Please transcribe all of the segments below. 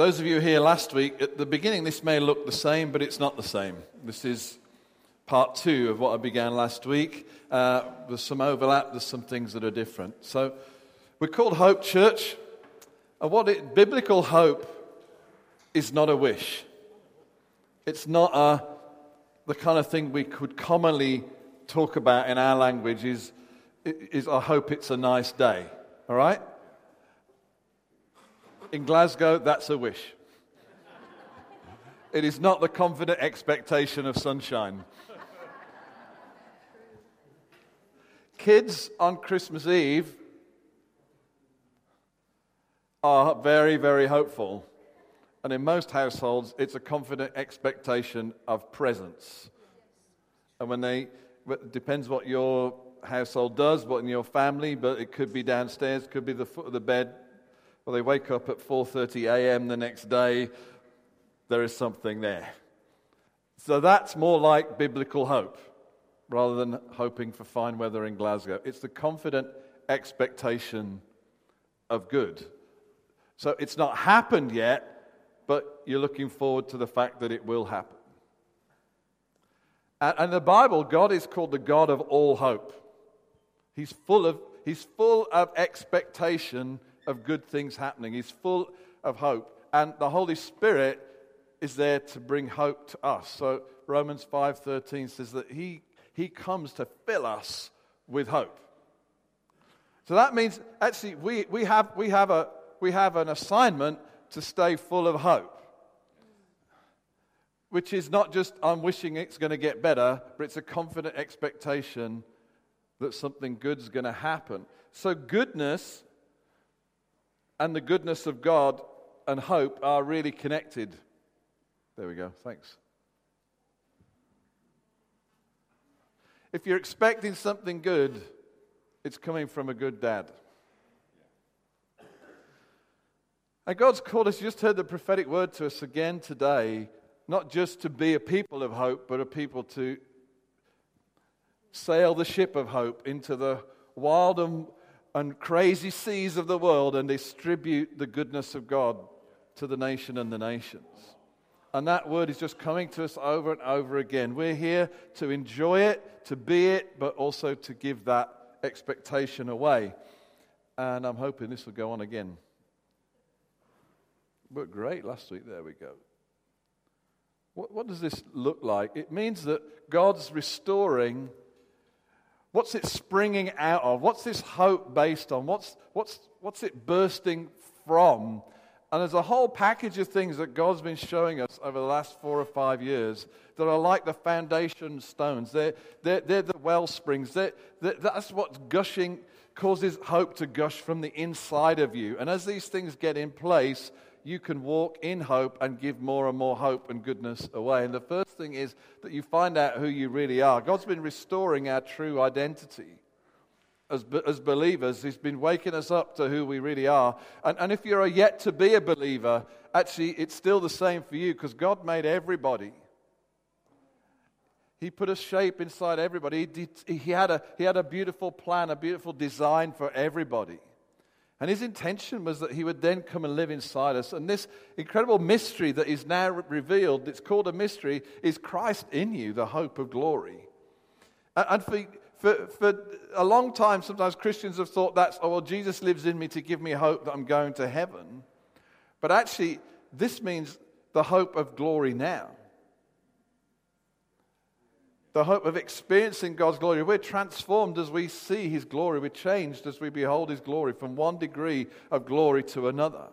those of you here last week, at the beginning, this may look the same, but it's not the same. This is part two of what I began last week. Uh, there's some overlap, there's some things that are different. So, we're called Hope Church. And what it, biblical hope is not a wish. It's not a, the kind of thing we could commonly talk about in our language is, is I hope it's a nice day. All right? In Glasgow, that's a wish. It is not the confident expectation of sunshine. Kids on Christmas Eve are very, very hopeful. And in most households, it's a confident expectation of presents. And when they, it depends what your household does, what in your family, but it could be downstairs, could be the foot of the bed. Well, they wake up at 4:30 a.m. the next day. There is something there. So that's more like biblical hope rather than hoping for fine weather in Glasgow. It's the confident expectation of good. So it's not happened yet, but you're looking forward to the fact that it will happen. And in the Bible, God is called the God of all hope. He's full of, he's full of expectation of good things happening. He's full of hope. And the Holy Spirit is there to bring hope to us. So Romans 5:13 says that he, he comes to fill us with hope. So that means actually we, we, have, we have a, we have an assignment to stay full of hope. Which is not just, I'm wishing it's going to get better, but it's a confident expectation that something good's going to happen. So, goodness and the goodness of God and hope are really connected. There we go. Thanks. If you're expecting something good, it's coming from a good dad. And God's called us, you just heard the prophetic word to us again today, not just to be a people of hope, but a people to sail the ship of hope into the wild and, and crazy seas of the world and distribute the goodness of God to the nation and the nations. And that word is just coming to us over and over again. We're here to enjoy it, to be it, but also to give that expectation away. And I'm hoping this will go on again. But great last week. There we go. What, what does this look like? It means that God's restoring. What's it springing out of? What's this hope based on? What's, what's, what's it bursting from? And there's a whole package of things that God's been showing us over the last four or five years that are like the foundation stones. They're, they're, they're the well springs. They're, that's what's gushing, causes hope to gush from the inside of you. And as these things get in place, you can walk in hope and give more and more hope and goodness away. And the first thing is that you find out who you really are. God's been restoring our true identity. As, as believers, He's been waking us up to who we really are. And, and if you're yet to be a believer, actually, it's still the same for you because God made everybody. He put a shape inside everybody. He, he, had a, he had a beautiful plan, a beautiful design for everybody. And his intention was that he would then come and live inside us. And this incredible mystery that is now revealed, it's called a mystery, is Christ in you, the hope of glory. And for, for, for a long time, sometimes Christians have thought that's, oh, well, Jesus lives in me to give me hope that I'm going to heaven. But actually, this means the hope of glory now the hope of experiencing God's glory. We're transformed as we see His glory. We're changed as we behold His glory from one degree of glory to another.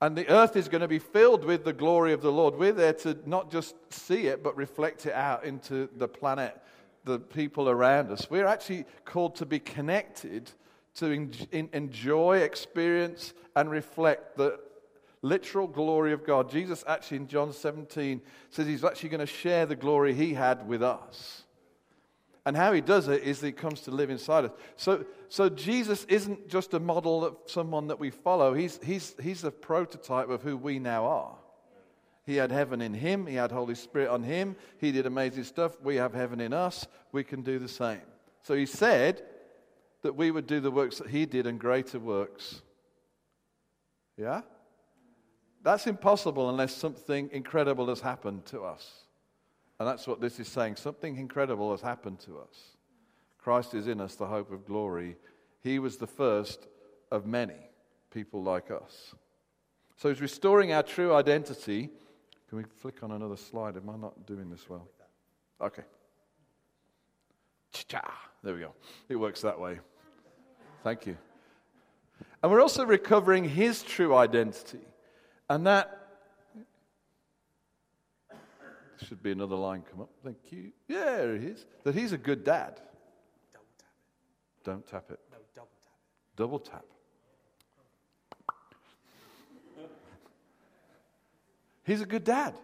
And the earth is going to be filled with the glory of the Lord. We're there to not just see it, but reflect it out into the planet, the people around us. We're actually called to be connected, to enjoy, experience, and reflect the literal glory of God. Jesus actually in John 17 says he's actually going to share the glory he had with us. And how he does it is that he comes to live inside us. So, so Jesus isn't just a model of someone that we follow, he's, he's, he's a prototype of who we now are. He had heaven in him, he had Holy Spirit on him, he did amazing stuff. We have heaven in us, we can do the same. So he said that we would do the works that he did and greater works. Yeah? That's impossible unless something incredible has happened to us. And that's what this is saying. Something incredible has happened to us. Christ is in us, the hope of glory. He was the first of many people like us. So he's restoring our true identity. Can we flick on another slide? Am I not doing this well? Okay. Cha-cha. There we go. It works that way. Thank you. And we're also recovering his true identity. And that should be another line come up. Thank you. Yeah, there it is. That he's a good dad. Double tap it. Don't tap it. No, double tap it. Double tap. He's a good dad.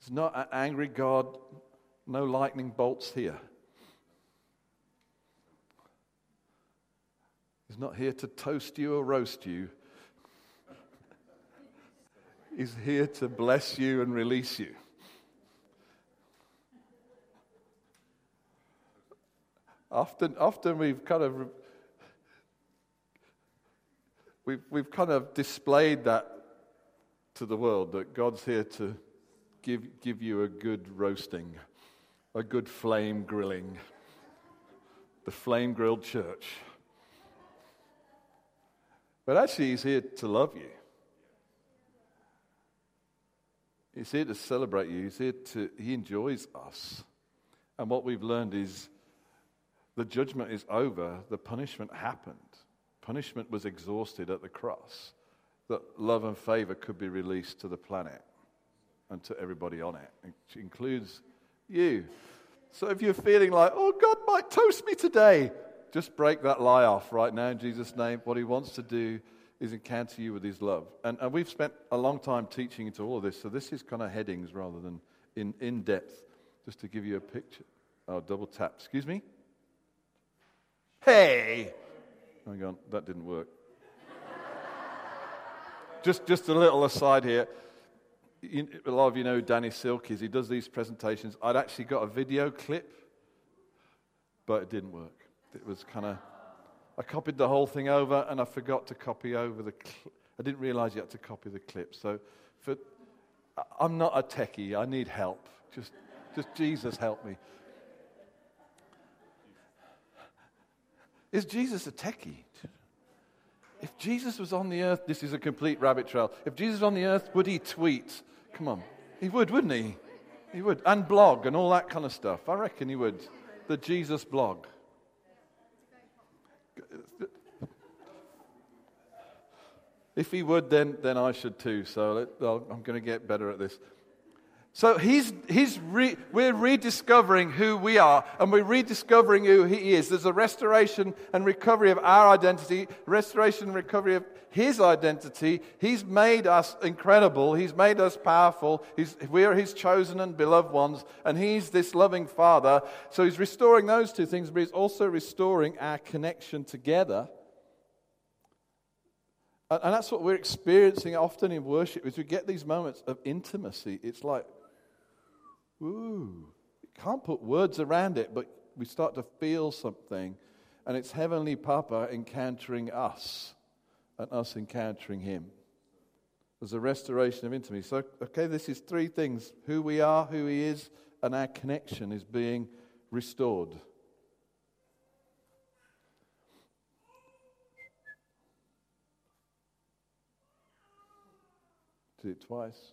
He's not an angry God, no lightning bolts here. He's not here to toast you or roast you. He's here to bless you and release you. Often, often we've kind of we've, we've kind of displayed that to the world that God's here to give, give you a good roasting, a good flame grilling, the flame grilled church. But actually, He's here to love you. He's here to celebrate you. He's here to, He enjoys us. And what we've learned is the judgment is over, the punishment happened. Punishment was exhausted at the cross, that love and favor could be released to the planet and to everybody on it, which includes you. So if you're feeling like, oh, God might toast me today, just break that lie off right now in Jesus' name. What He wants to do is encounter you with His love. And, and we've spent a long time teaching into all of this, so this is kind of headings rather than in, in depth, just to give you a picture. Oh, double tap. Excuse me? Hey! Hang on, that didn't work. just, just a little aside here. You, a lot of you know Danny Silk is. He does these presentations. I'd actually got a video clip, but it didn't work. It was kind of. I copied the whole thing over, and I forgot to copy over the. Cl- I didn't realize you had to copy the clip. So, for, I'm not a techie. I need help. Just, just Jesus help me. Is Jesus a techie? If Jesus was on the earth, this is a complete rabbit trail. If Jesus was on the earth, would he tweet? Come on. He would, wouldn't he? He would. And blog and all that kind of stuff. I reckon he would. The Jesus blog. If he would, then, then I should too. So let, I'm going to get better at this. So he's, he's re, we're rediscovering who we are and we're rediscovering who he is. There's a restoration and recovery of our identity, restoration and recovery of his identity. He's made us incredible. He's made us powerful. He's, we're his chosen and beloved ones, and he's this loving father. So he's restoring those two things, but he's also restoring our connection together. And, and that's what we're experiencing often in worship, is we get these moments of intimacy. It's like, Ooh, you can't put words around it, but we start to feel something. And it's Heavenly Papa encountering us and us encountering Him. There's a restoration of intimacy. So, okay, this is three things who we are, who He is, and our connection is being restored. Did it twice.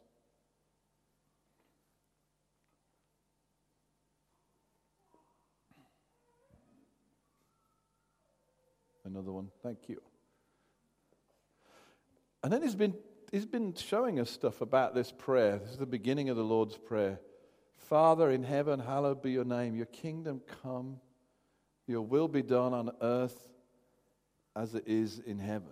Another one. Thank you. And then he's been, he's been showing us stuff about this prayer. This is the beginning of the Lord's Prayer. Father in heaven, hallowed be your name. Your kingdom come. Your will be done on earth as it is in heaven.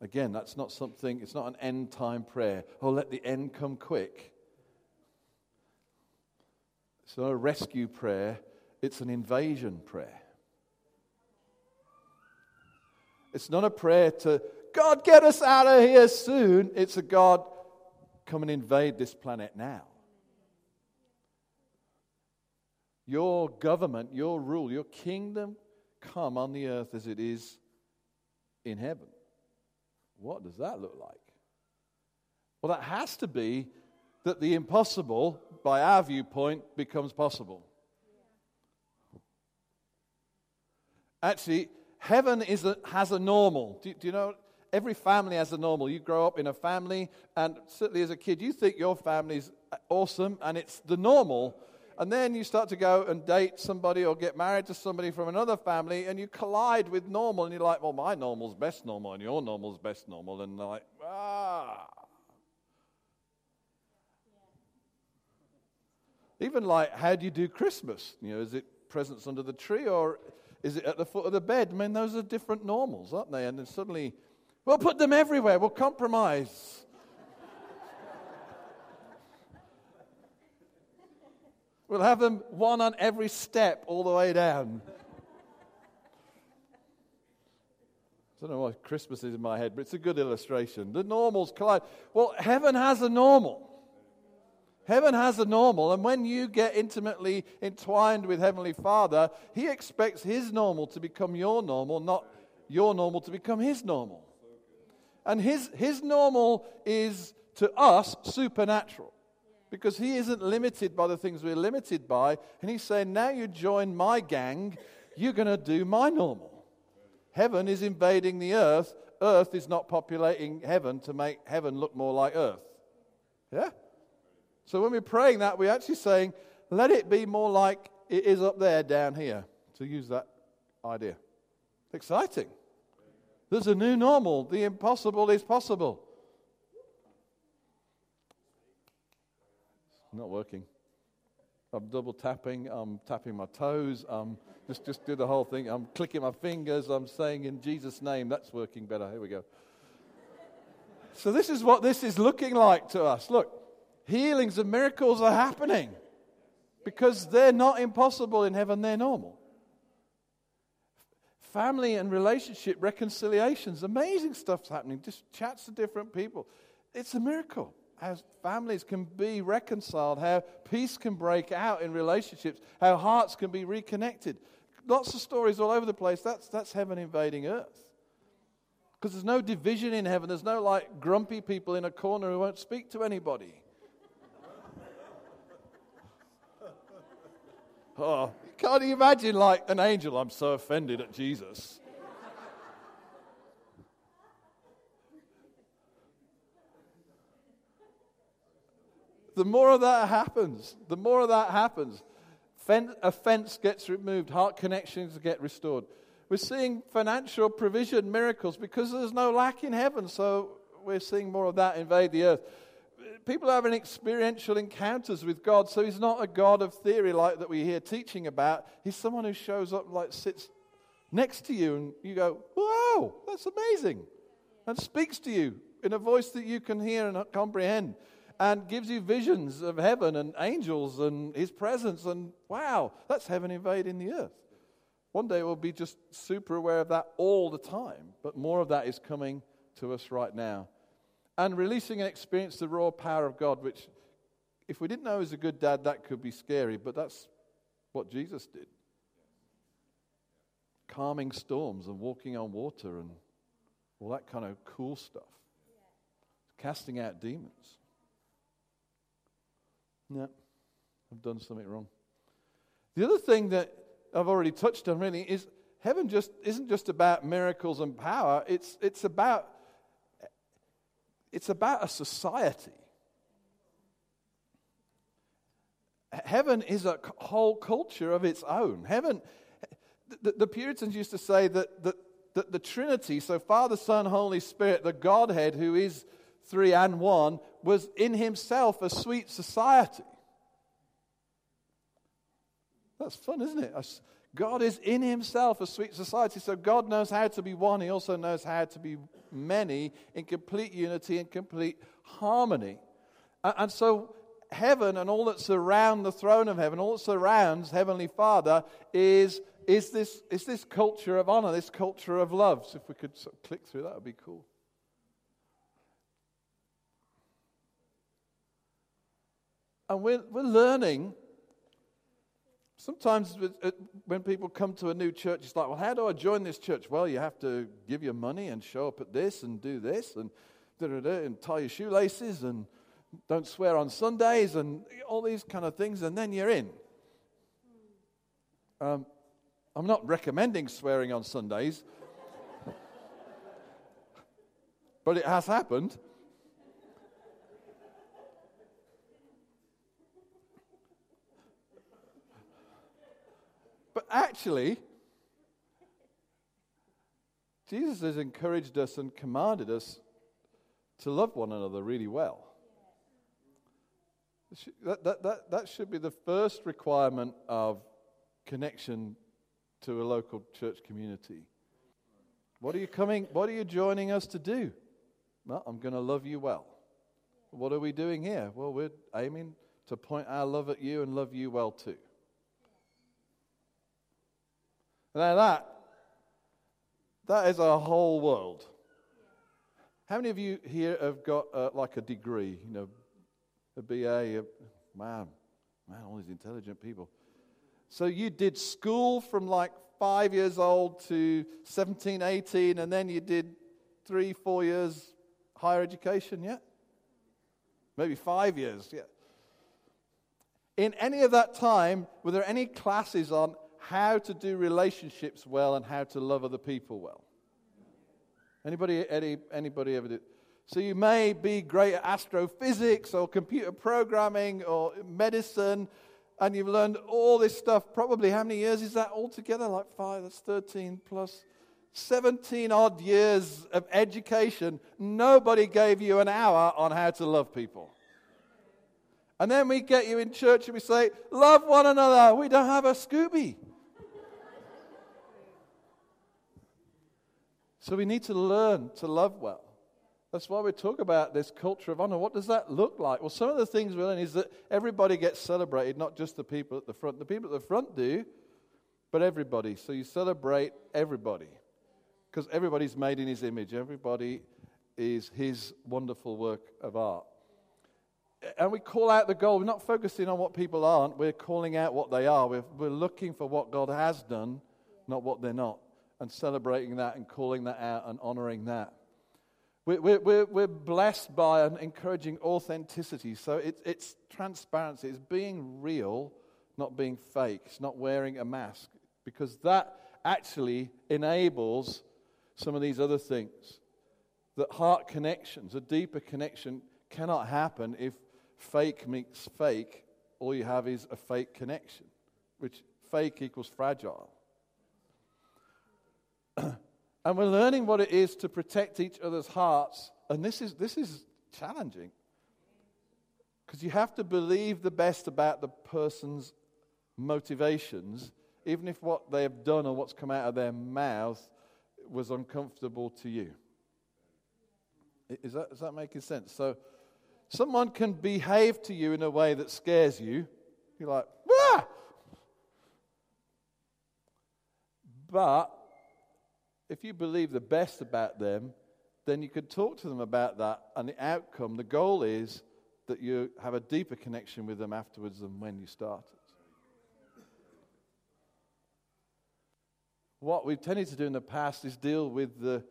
Again, that's not something, it's not an end time prayer. Oh, let the end come quick. It's not a rescue prayer, it's an invasion prayer. It's not a prayer to, God, get us out of here soon. It's a God, come and invade this planet now. Your government, your rule, your kingdom come on the earth as it is in heaven. What does that look like? Well, that has to be that the impossible, by our viewpoint, becomes possible. Actually, heaven is a, has a normal. Do, do, you know? Every family has a normal. You grow up in a family, and certainly as a kid, you think your family's awesome, and it's the normal. And then you start to go and date somebody or get married to somebody from another family, and you collide with normal, and you're like, well, my normal's best normal, and your normal's best normal. And they're like, ah. Even like, how do you do Christmas? You know, is it presents under the tree or is it at the foot of the bed? I mean, those are different normals, aren't they? And then suddenly, we'll put them everywhere. We'll compromise. we'll have them one on every step all the way down. I don't know why Christmas is in my head, but it's a good illustration. The normals collide. Well, heaven has a normal. Heaven has a normal, and when you get intimately entwined with Heavenly Father, He expects His normal to become your normal, not your normal to become His normal. And His, his normal is to us supernatural because He isn't limited by the things we're limited by. And He's saying, now you join my gang, you're going to do my normal. Heaven is invading the earth, earth is not populating heaven to make heaven look more like earth. Yeah? So when we're praying that, we're actually saying, let it be more like it is up there down here, to use that idea. Exciting. There's a new normal. The impossible is possible. It's not working. I'm double tapping. I'm tapping my toes. I'm just, just do the whole thing. I'm clicking my fingers. I'm saying in Jesus' name. That's working better. Here we go. So, this is what this is looking like to us. Look, healings and miracles are happening because they're not impossible in heaven, they're normal. Family and relationship reconciliations, amazing stuff's happening. Just chats to different people. It's a miracle how families can be reconciled, how peace can break out in relationships, how hearts can be reconnected. Lots of stories all over the place. That's, that's heaven invading earth. Because there's no division in heaven. There's no like grumpy people in a corner who won't speak to anybody. Oh, you can't you imagine like an angel? I'm so offended at Jesus. the more of that happens, the more of that happens, offense gets removed, heart connections get restored. We're seeing financial provision miracles because there's no lack in heaven, so we're seeing more of that invade the earth people are having experiential encounters with God. So he's not a God of theory like that we hear teaching about. He's someone who shows up, like sits next to you, and you go, wow, that's amazing. And speaks to you in a voice that you can hear and comprehend, and gives you visions of heaven and angels and his presence. And wow, that's heaven invading the earth. One day we'll be just super aware of that all the time, but more of that is coming to us right now and releasing and experience the raw power of God, which, if we didn't know was a good dad, that could be scary, but that's what Jesus did. Calming storms and walking on water and all that kind of cool stuff. Casting out demons. No, I've done something wrong. The other thing that I've already touched on really is heaven just isn't just about miracles and power, it's, it's about it's about a society. Heaven is a whole culture of its own. Heaven, the, the Puritans used to say that, that, that the Trinity, so Father, Son, Holy Spirit, the Godhead who is three and one, was in himself a sweet society. That's fun, isn't it? God is in himself a sweet society. So God knows how to be one. He also knows how to be many in complete unity and complete harmony. And, so heaven and all that surrounds the throne of heaven, all that surrounds Heavenly Father is, is, this, is this culture of honor, this culture of love. So if we could sort of click through, that would be cool. And we're, we're learning Sometimes when people come to a new church, it's like, well, how do I join this church? Well, you have to give your money and show up at this and do this. And and tie your shoelaces and don't swear on Sundays and all these kind of things, and then you're in. Um, I'm not recommending swearing on Sundays, but it has happened. Actually, Jesus has encouraged us and commanded us to love one another really well. That, that, that, that should be the first requirement of connection to a local church community. What are you coming, what are you joining us to do? Well, I'm going to love you well. What are we doing here? Well, we're aiming to point our love at you and love you well too. Now that that is a whole world. How many of you here have got uh, like a degree, you know, a BA? A, man, man, all these intelligent people. So you did school from like five years old to 17, 18, and then you did three, four years higher education, yeah? Maybe five years, yeah. In any of that time, were there any classes on how to do relationships well and how to love other people well? Anybody, any, anybody ever did? So you may be great at astrophysics or computer programming or medicine and you've learned all this stuff. Probably how many years is that altogether? Like five, that's 13 plus 17 odd years of education. Nobody gave you an hour on how to love people. And then we get you in church and we say, Love one another. We don't have a Scooby. So we need to learn to love well. That's why we talk about this culture of honor. What does that look like? Well, some of the things we learn is that everybody gets celebrated, not just the people at the front. The people at the front do, but everybody. So you celebrate everybody because everybody's made in his image. Everybody is his wonderful work of art. And we call out the goal. We're not focusing on what people aren't, we're calling out what they are. We're, we're looking for what God has done, not what they're not, and celebrating that and calling that out and honoring that. We're, we're, we're blessed by encouraging authenticity. So it, it's transparency. It's being real, not being fake. It's not wearing a mask. Because that actually enables some of these other things. That heart connections, a deeper connection, cannot happen if fake meets fake. All you have is a fake connection, which fake equals fragile. And we're learning what it is to protect each other's hearts. And this is, this is challenging. Because you have to believe the best about the person's motivations, even if what they have done or what's come out of their mouth was uncomfortable to you. Is that, is that making sense? So, someone can behave to you in a way that scares you. You're like, ah! But if you believe the best about them, then you could talk to them about that. And the outcome, the goal is that you have a deeper connection with them afterwards than when you started. What we've tended to do in the past is deal with the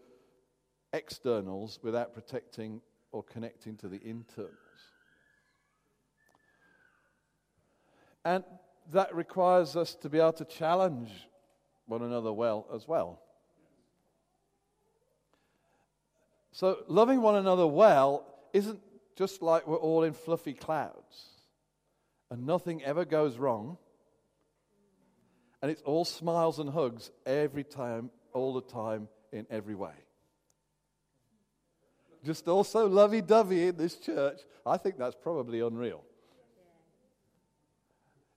externals without protecting or connecting to the internals. And that requires us to be able to challenge one another well as well. So, loving one another well isn't just like we're all in fluffy clouds and nothing ever goes wrong. And it's all smiles and hugs every time, all the time, in every way. Just also lovey dovey in this church, I think that's probably unreal.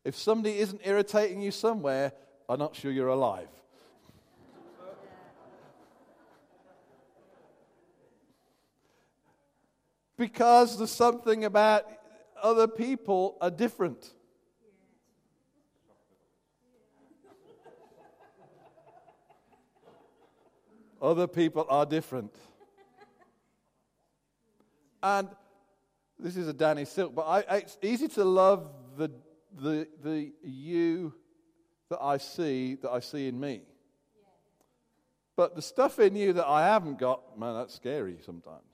If somebody isn't irritating you somewhere, I'm not sure you're alive. Because there's something about other people are different. Other people are different. And this is a Danny Silk, but I, it's easy to love the, the, the you that I see, that I see in me. But the stuff in you that I haven't got, man, that's scary sometimes.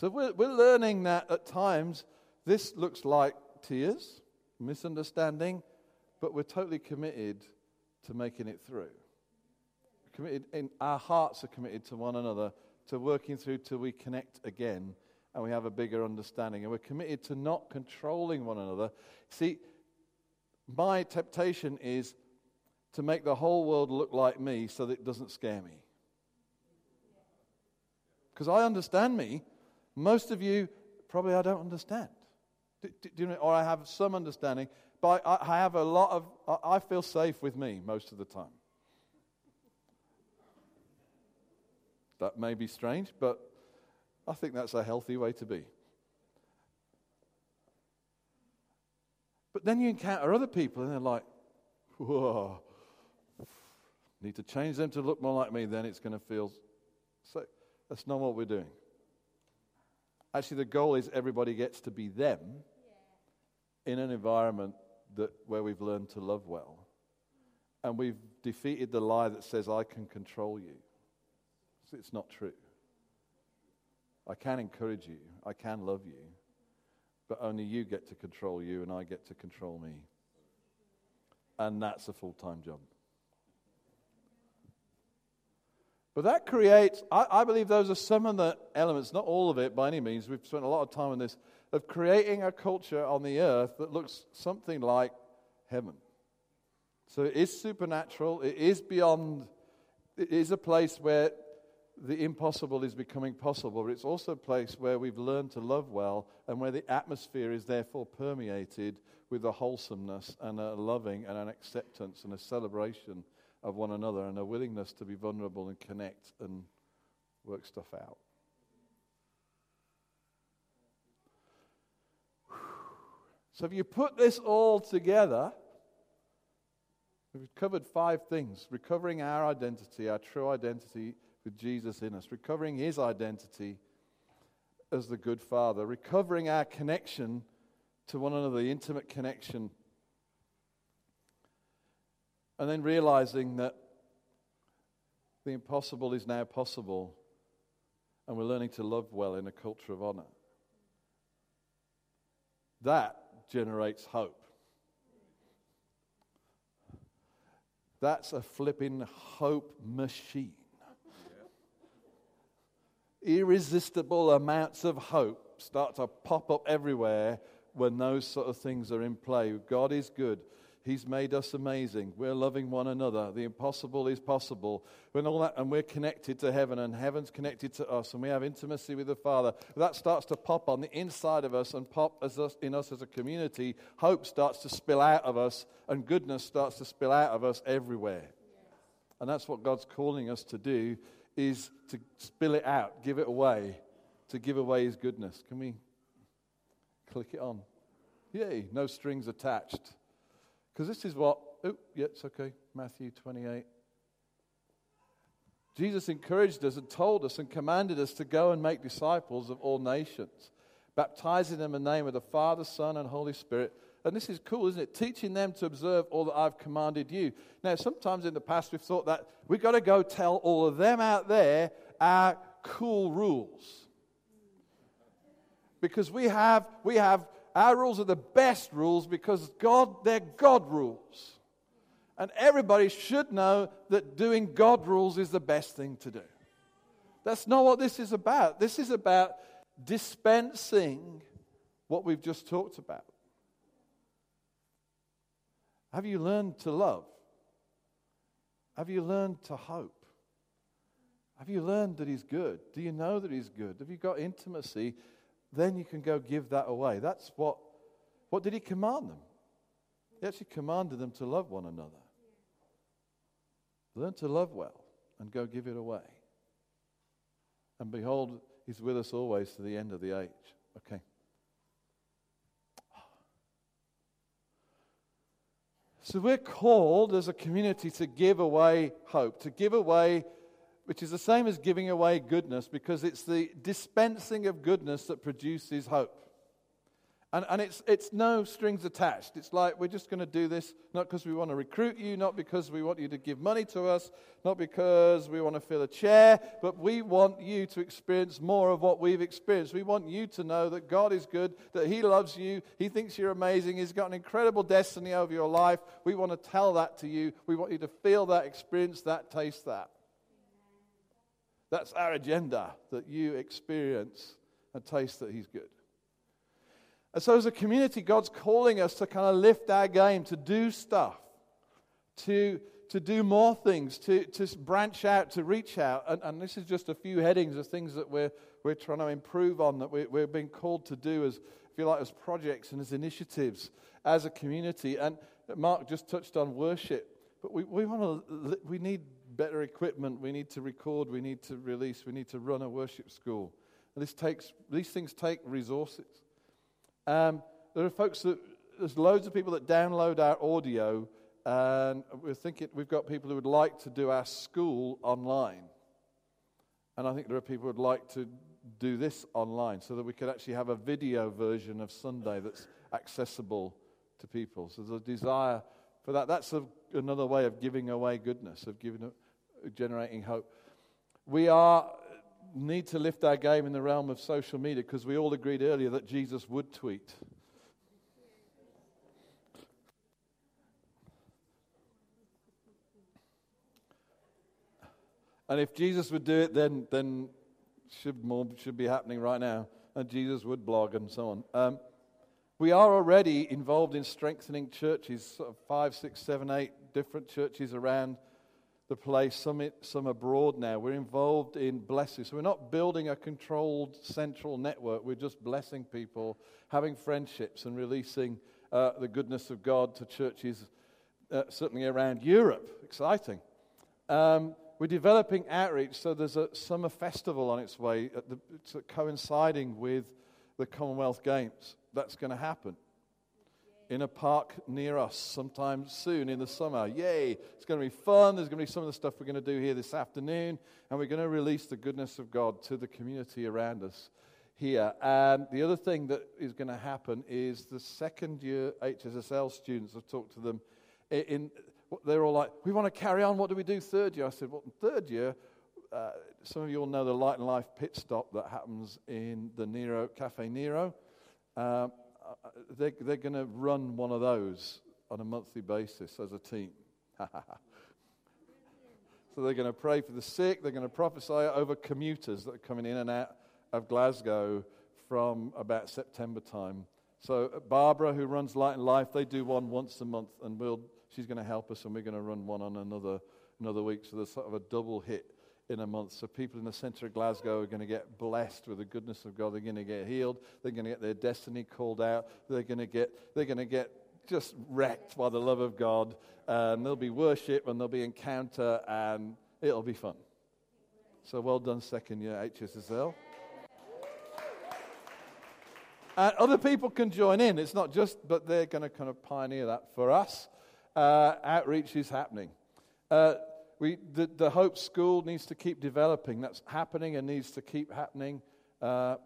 So we're, we're learning that at times this looks like tears, misunderstanding, but we're totally committed to making it through. Committed in, our hearts are committed to one another, to working through till we connect again and we have a bigger understanding. And we're committed to not controlling one another. See, my temptation is to make the whole world look like me so that it doesn't scare me. Because I understand me. Most of you, probably I don't understand. Do, do, do you know, or I have some understanding, but I, I have a lot of, I, I feel safe with me most of the time. That may be strange, but I think that's a healthy way to be. But then you encounter other people and they're like, whoa, need to change them to look more like me, then it's going to feel so. That's not what we're doing. Actually, the goal is everybody gets to be them in an environment that, where we've learned to love well. And we've defeated the lie that says, I can control you. It's not true. I can encourage you, I can love you, but only you get to control you and I get to control me. And that's a full time job. But that creates, I, I, believe those are some of the elements, not all of it by any means. We've spent a lot of time on this, of creating a culture on the earth that looks something like heaven. So it is supernatural, it is beyond, it is a place where the impossible is becoming possible, but it's also a place where we've learned to love well and where the atmosphere is therefore permeated with a wholesomeness and a loving and an acceptance and a celebration of one another and a willingness to be vulnerable and connect and work stuff out. So, if you put this all together, we've covered five things. Recovering our identity, our true identity with Jesus in us, recovering his identity as the good father, recovering our connection to one another, the intimate connection, and then realizing that the impossible is now possible, and we're learning to love well in a culture of honor. That generates hope. That's a flipping hope machine irresistible amounts of hope start to pop up everywhere when those sort of things are in play. God is good. He's made us amazing. We're loving one another. The impossible is possible. When all that, and we're connected to heaven, and heaven's connected to us, and we have intimacy with the Father. That starts to pop on the inside of us and pop as us, in us as a community. Hope starts to spill out of us, and goodness starts to spill out of us everywhere. And that's what God's calling us to do is to spill it out, give it away, to give away his goodness. Can we click it on? Yay, no strings attached. Because this is what, oh, yeah, it's okay, Matthew 28. Jesus encouraged us and told us and commanded us to go and make disciples of all nations, baptizing them in the name of the Father, Son, and Holy Spirit and this is cool, isn't it? Teaching them to observe all that I've commanded you. Now, sometimes in the past we've thought that we've got to go tell all of them out there our cool rules. Because we have, we have our rules are the best rules because God, they're God rules. And everybody should know that doing God rules is the best thing to do. That's not what this is about. This is about dispensing what we've just talked about. Have you learned to love? Have you learned to hope? Have you learned that He's good? Do you know that He's good? Have you got intimacy? Then you can go give that away. That's what, what did He command them? He actually commanded them to love one another. Learn to love well and go give it away. And behold, He's with us always to the end of the age. Okay. So we're called as a community to give away hope, to give away, which is the same as giving away goodness, because it's the dispensing of goodness that produces hope. And, and it's, it's no strings attached. It's like we're just going to do this not because we want to recruit you, not because we want you to give money to us, not because we want to fill a chair, but we want you to experience more of what we've experienced. We want you to know that God is good, that He loves you, He thinks you're amazing, He's got an incredible destiny over your life. We want to tell that to you. We want you to feel that, experience that, taste that. That's our agenda, that you experience and taste that He's good. And so, as a community, God's calling us to kind of lift our game, to do stuff, to, to do more things, to, to branch out, to reach out. And, and this is just a few headings of things that we're, we're trying to improve on, that we're, we're being called to do as, if you like, as projects and as initiatives as a community. And Mark just touched on worship, but we, we, want to, we need better equipment, we need to record, we need to release, we need to run a worship school. And this takes, these things take resources. Um, there are folks that, there's loads of people that download our audio, and we're thinking we've got people who would like to do our school online. And I think there are people who would like to do this online so that we could actually have a video version of Sunday that's accessible to people. So there's a desire for that. That's a, another way of giving away goodness, of giving, generating hope. We are need to lift our game in the realm of social media because we all agreed earlier that Jesus would tweet. And if Jesus would do it, then, then should more should be happening right now. And Jesus would blog and so on. Um, we are already involved in strengthening churches, sort of five, six, seven, eight different churches around the place, some, some abroad now. We're involved in blessing. So we're not building a controlled central network. We're just blessing people, having friendships, and releasing uh, the goodness of God to churches, uh, certainly around Europe. Exciting. Um, we're developing outreach, so there's a summer festival on its way, the, it's coinciding with the Commonwealth Games. That's going to happen in a park near us sometime soon in the summer. Yay! It's going to be fun. There's going to be some of the stuff we're going to do here this afternoon, and we're going to release the goodness of God to the community around us here. And the other thing that is going to happen is the second year HSSL students, I've talked to them, in, they're all like, we want to carry on. What do we do third year? I said, well, third year, uh, some of you all know the Light and Life pit stop that happens in the Nero, Cafe Nero. Uh, they're, they're going to run one of those on a monthly basis as a team. so they're going to pray for the sick. They're going to prophesy over commuters that are coming in and out of Glasgow from about September time. So uh, Barbara, who runs Light and Life, they do one once a month, and we'll, she's going to help us, and we're going to run one on another another week. So there's sort of a double hit in a month. So people in the center of Glasgow are going to get blessed with the goodness of God. They're going to get healed. They're going to get their destiny called out. They're going to get, they're going to get just wrecked by the love of God. And there'll be worship and there'll be encounter and it'll be fun. So well done, second year HSSL. And other people can join in. It's not just, but they're going to kind of pioneer that for us. Uh, outreach is happening. Uh, we, the, the Hope School needs to keep developing. That's happening and needs to keep happening. Uh,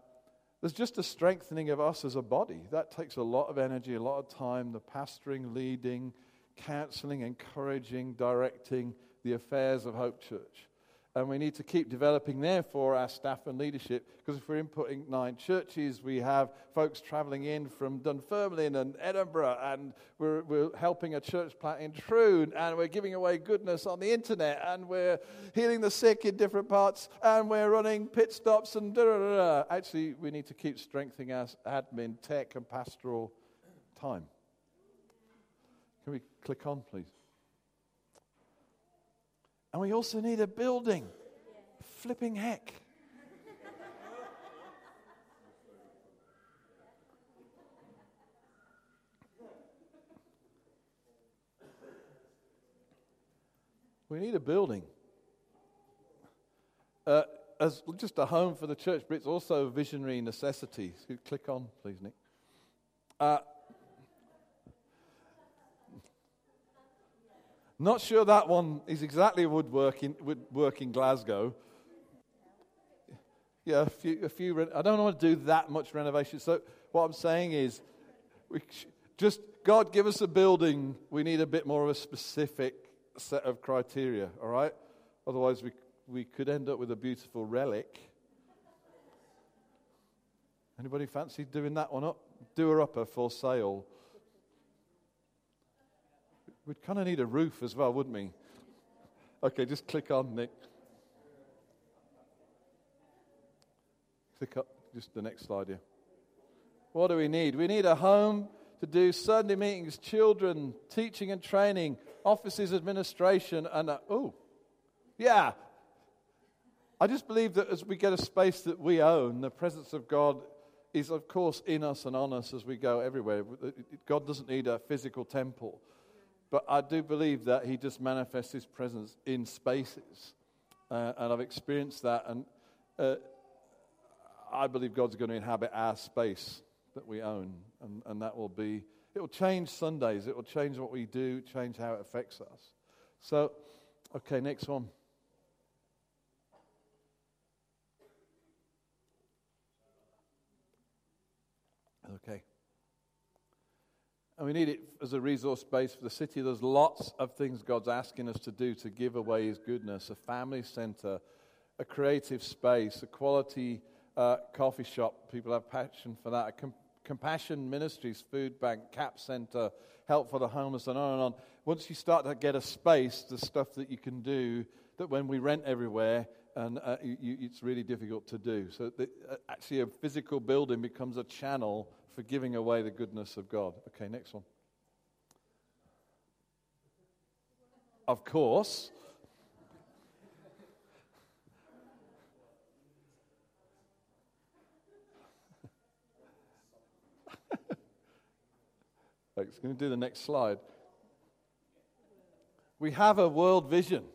there's just a strengthening of us as a body. That takes a lot of energy, a lot of time. The pastoring, leading, counseling, encouraging, directing the affairs of Hope Church. And we need to keep developing, therefore, our staff and leadership. Because if we're inputting nine churches, we have folks traveling in from Dunfermline and Edinburgh, and we're, we're helping a church plant in Troon, and we're giving away goodness on the internet, and we're healing the sick in different parts, and we're running pit stops, and da da. da. Actually, we need to keep strengthening our admin, tech, and pastoral time. Can we click on, please? And we also need a building. Flipping heck. We need a building. Uh, as just a home for the church, but it's also a visionary necessity. Click on, please, Nick. Uh, Not sure that one is exactly woodwork in, work in Glasgow. Yeah, a few, a few. I don't want to do that much renovation. So what I'm saying is, we just, God, give us a building. We need a bit more of a specific set of criteria, all right? Otherwise, we, we could end up with a beautiful relic. Anybody fancy doing that one up? Do Doer upper for sale. We'd kind of need a roof as well, wouldn't we? Okay, just click on Nick. Click up, just the next slide here. What do we need? We need a home to do Sunday meetings, children, teaching and training, offices, administration, and oh, yeah. I just believe that as we get a space that we own, the presence of God is, of course, in us and on us as we go everywhere. God doesn't need a physical temple, but I do believe that He just manifests His presence in spaces, uh, and I've experienced that, and uh, I believe God's going to inhabit our space that we own, and, and that will be, it will change Sundays, it will change what we do, change how it affects us. So, okay, next one. Okay. And we need it as a resource base for the city. There's lots of things God's asking us to do to give away His goodness a family center, a creative space, a quality uh, coffee shop. People have passion for that. A com- compassion ministries, food bank, CAP center, help for the homeless, and on and on. Once you start to get a space, the stuff that you can do that when we rent everywhere, and uh, you, it's really difficult to do. So, the, uh, actually, a physical building becomes a channel for giving away the goodness of God. Okay, next one. Of course. Thanks. Going to do the next slide. We have a world vision.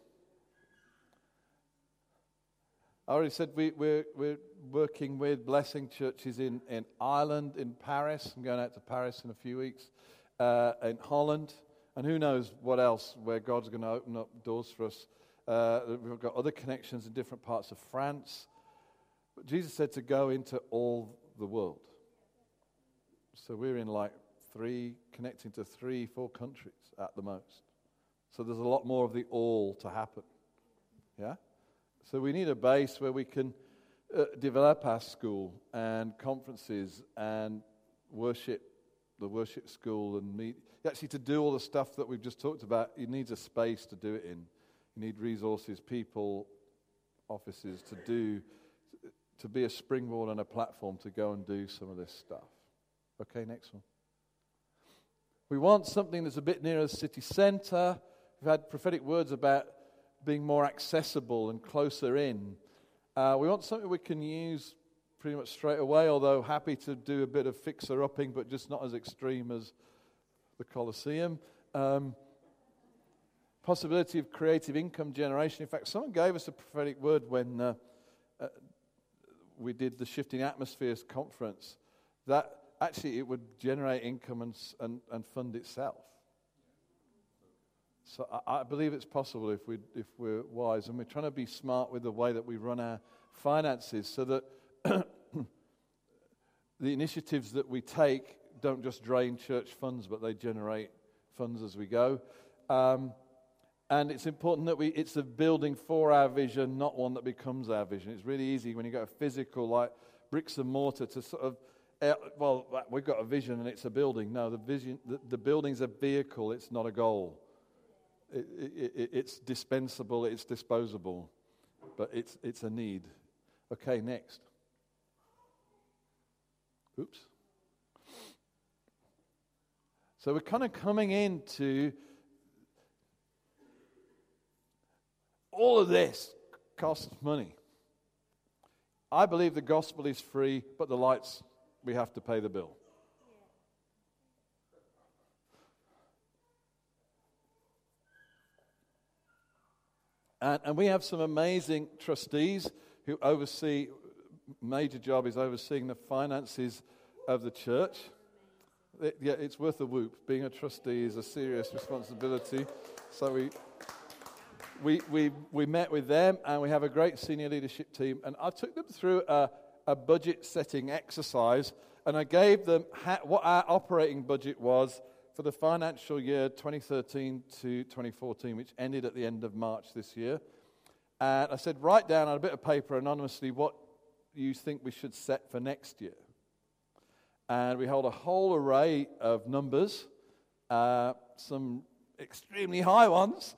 I already said we, we're, we're working with blessing churches in, in Ireland, in Paris. I'm going out to Paris in a few weeks, uh, in Holland, and who knows what else where God's going to open up doors for us. Uh, we've got other connections in different parts of France. But Jesus said to go into all the world. So we're in like three, connecting to three, four countries at the most. So there's a lot more of the all to happen. Yeah? So we need a base where we can uh, develop our school and conferences and worship, the worship school, and meet. Actually, to do all the stuff that we've just talked about, you need a space to do it in. You need resources, people, offices to do, to be a springboard and a platform to go and do some of this stuff. Okay, next one. We want something that's a bit nearer the city centre. We've had prophetic words about being more accessible and closer in. Uh, we want something we can use pretty much straight away, although happy to do a bit of fixer upping, but just not as extreme as the Colosseum. Um, possibility of creative income generation. In fact, someone gave us a prophetic word when uh, uh, we did the Shifting Atmospheres conference that actually it would generate income and, and, and fund itself. So I, believe it's possible if, we, if we're wise and we're trying to be smart with the way that we run our finances so that the initiatives that we take don't just drain church funds, but they generate funds as we go. Um, and it's important that we, it's a building for our vision, not one that becomes our vision. It's really easy when you've got a physical, like bricks and mortar, to sort of uh, well, we've got a vision and it's a building. No, the, vision, the, the building's a vehicle, it's not a goal. It, it, it's dispensable, it's disposable, but it's, it's a need. Okay, next. Oops. So we're kind of coming into all of this costs money. I believe the gospel is free, but the lights we have to pay the bill. And, and we have some amazing trustees who oversee, major job is overseeing the finances of the church. It, yeah, it's worth a whoop. Being a trustee is a serious responsibility. So we, we, we, we met with them and we have a great senior leadership team. And I took them through a, a budget setting exercise. and I gave them ha- what our operating budget was for the financial year 2013 to 2014, which ended at the end of March this year. And I said, write down on a bit of paper anonymously what you think we should set for next year. And we hold a whole array of numbers, uh, some extremely high ones,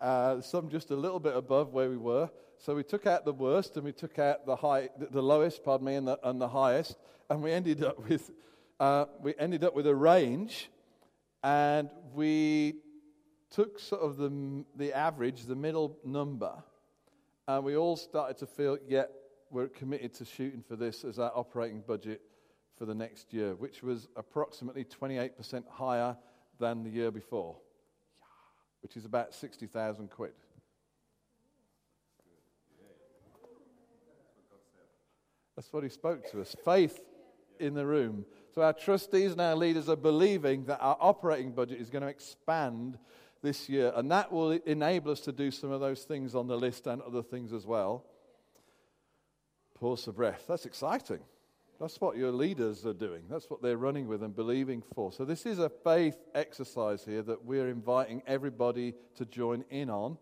uh, some just a little bit above where we were. So we took out the worst and we took out the, high, the lowest, pardon me, and the, and the highest, and we ended up with uh, we ended up with a range, and we took sort of the the average, the middle number, and we all started to feel, yeah, we're committed to shooting for this as our operating budget for the next year, which was approximately 28% higher than the year before, which is about 60,000 quid. That's what he spoke to us. Faith in the room. So our trustees and our leaders are believing that our operating budget is going to expand this year, and that will enable us to do some of those things on the list and other things as well. Pause for breath. That's exciting. That's what your leaders are doing. That's what they're running with and believing for. So, this is a faith exercise here that we're inviting everybody to join in on.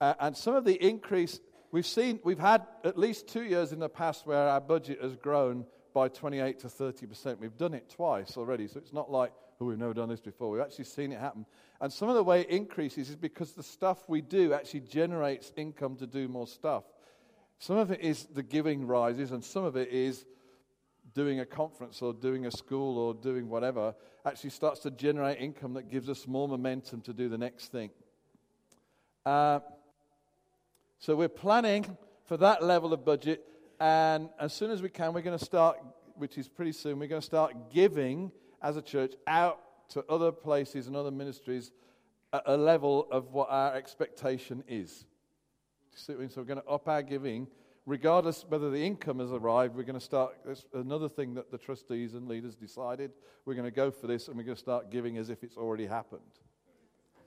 Uh, and some of the increase we've seen, we've had at least two years in the past where our budget has grown by 28 to 30%. We've done it twice already, so it's not like, oh, we've never done this before. We've actually seen it happen. And some of the way it increases is because the stuff we do actually generates income to do more stuff. Some of it is the giving rises, and some of it is doing a conference or doing a school or doing whatever actually starts to generate income that gives us more momentum to do the next thing. Uh, so we're planning for that level of budget, and as soon as we can, we're going to start, which is pretty soon, we're going to start giving as a church out to other places and other ministries at a level of what our expectation is. So we're going to up our giving, regardless whether the income has arrived. We're going to start. That's another thing that the trustees and leaders decided. We're going to go for this, and we're going to start giving as if it's already happened.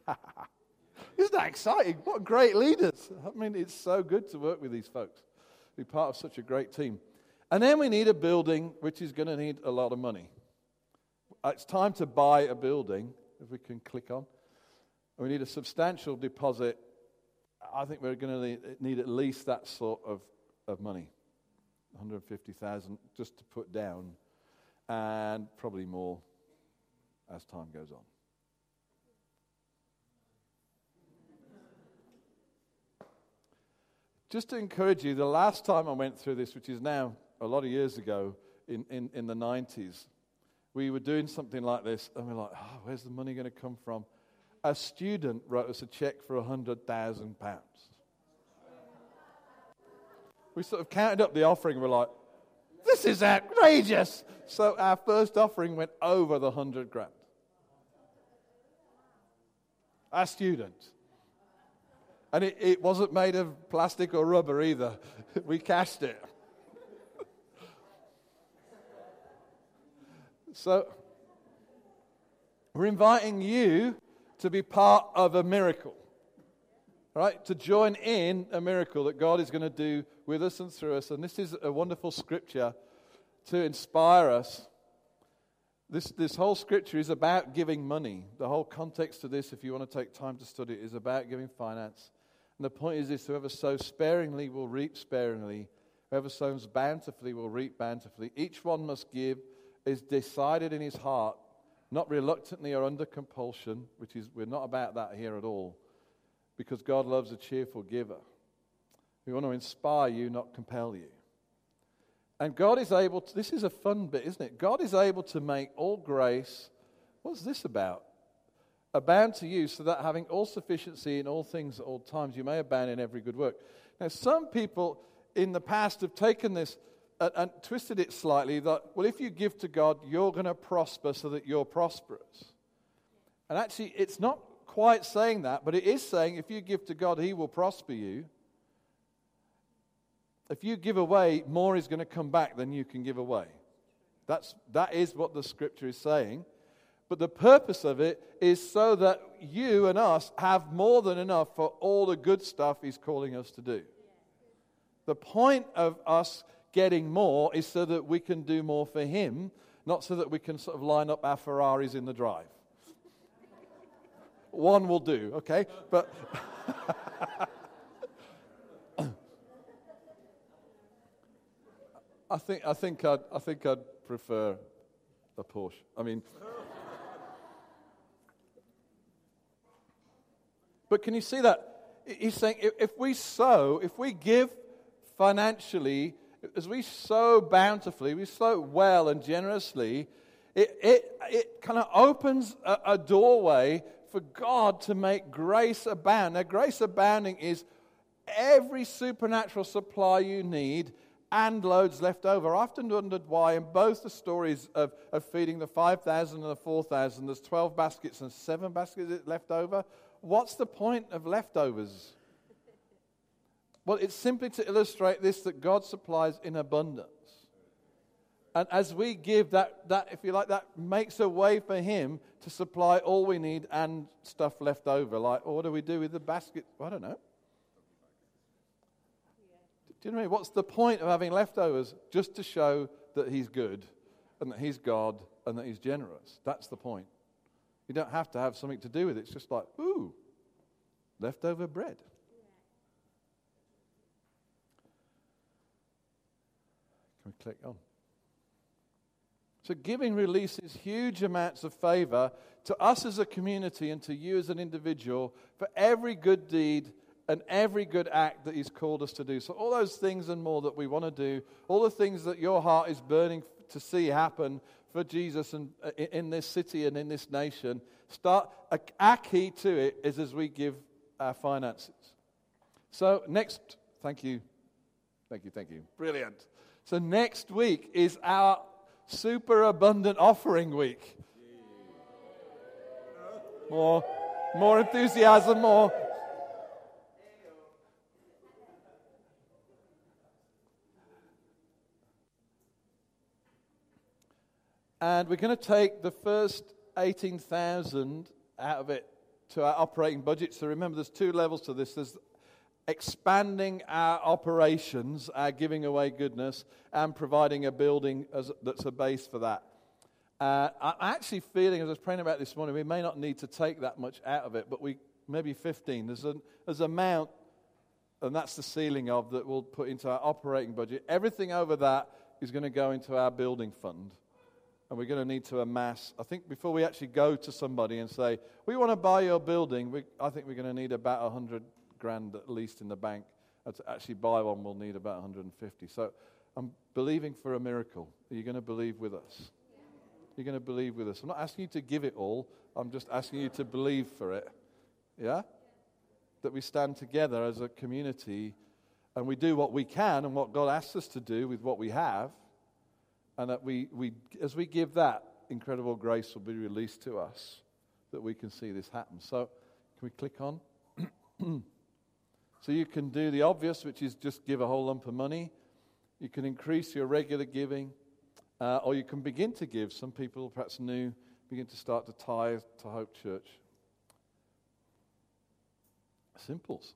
Isn't that exciting? What great leaders. I mean, it's so good to work with these folks, be part of such a great team. And then we need a building which is going to need a lot of money. It's time to buy a building, if we can click on. We need a substantial deposit. I think we're going to need at least that sort of, of money 150,000 just to put down, and probably more as time goes on. Just to encourage you, the last time I went through this, which is now a lot of years ago in, in, in the 90s, we were doing something like this, and we're like, oh, where's the money going to come from? A student wrote us a check for £100,000. We sort of counted up the offering, and we're like, this is outrageous. So our first offering went over the 100 grand. Our student. And it, it wasn't made of plastic or rubber either. we cashed it. so, we're inviting you to be part of a miracle, right? To join in a miracle that God is going to do with us and through us. And this is a wonderful scripture to inspire us. This, this whole scripture is about giving money. The whole context of this, if you want to take time to study it, is about giving finance. And the point is this whoever sows sparingly will reap sparingly, whoever sows bountifully will reap bountifully. Each one must give is decided in his heart, not reluctantly or under compulsion, which is, we're not about that here at all, because God loves a cheerful giver. We want to inspire you, not compel you. And God is able to, this is a fun bit, isn't it? God is able to make all grace, what's this about? Abound to you, so that having all sufficiency in all things at all times, you may abound in every good work. Now, some people in the past have taken this and, and twisted it slightly that, well, if you give to God, you're going to prosper so that you're prosperous. And actually, it's not quite saying that, but it is saying if you give to God, He will prosper you. If you give away, more is going to come back than you can give away. That's, that is what the scripture is saying. But the purpose of it is so that you and us have more than enough for all the good stuff He's calling us to do. The point of us getting more is so that we can do more for Him, not so that we can sort of line up our Ferraris in the drive. One will do, okay? But. I think, I, think I'd, I think I'd prefer a Porsche. I mean, but can you see that? He's saying if, we sow, if we give financially, as we sow bountifully, we sow well and generously, it, it, it kind of opens a, a doorway for God to make grace abound. Now, grace abounding is every supernatural supply you need and loads left over. I often wondered why, in both the stories of, of feeding the 5,000 and the 4,000, there's 12 baskets and seven baskets left over. What's the point of leftovers? Well, it's simply to illustrate this that God supplies in abundance. And as we give, that, that, if you like, that makes a way for Him to supply all we need and stuff left over. Like, oh, what do we do with the basket? I don't know. Do you know what? What's the point of having leftovers? Just to show that He's good and that He's God and that He's generous. That's the point. You don't have to have something to do with it. It's just like, ooh, leftover bread. Can we click on? So, giving releases huge amounts of favor to us as a community and to you as an individual for every good deed and every good act that He's called us to do. So, all those things and more that we want to do, all the things that your heart is burning to see happen for Jesus and uh, in this city and in this nation, start. Our key to it is as we give our finances. So, next, thank you, thank you, thank you, brilliant. So, next week is our super abundant offering week. More, more enthusiasm, more. And we're going to take the first 18,000 out of it to our operating budget. So remember, there's two levels to this. There's expanding our operations, our giving away goodness, and providing a building as, that's a base for that. Uh, I'm actually feeling, as I was praying about this morning, we may not need to take that much out of it, but we maybe 15. There's an there's amount, and that's the ceiling of that we'll put into our operating budget. Everything over that is going to go into our building fund and we're going to need to amass. I think before we actually go to somebody and say, we want to buy your building, we, I think we're going to need about 100 grand at least in the bank. Uh, to actually buy one, we'll need about 150. So I'm believing for a miracle. Are you going to believe with us? You're going to believe with us. I'm not asking you to give it all, I'm just asking you to believe for it. Yeah? That we stand together as a community and we do what we can and what God asks us to do with what we have and that we, we, as we give that, incredible grace will be released to us that we can see this happen. So, can we click on? so, you can do the obvious, which is just give a whole lump of money. You can increase your regular giving, uh, or you can begin to give. Some people, perhaps new, begin to start to tithe to Hope Church. Simples.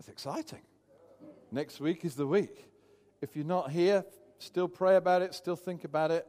It's exciting. Next week is the week. If you're not here, still pray about it, still think about it.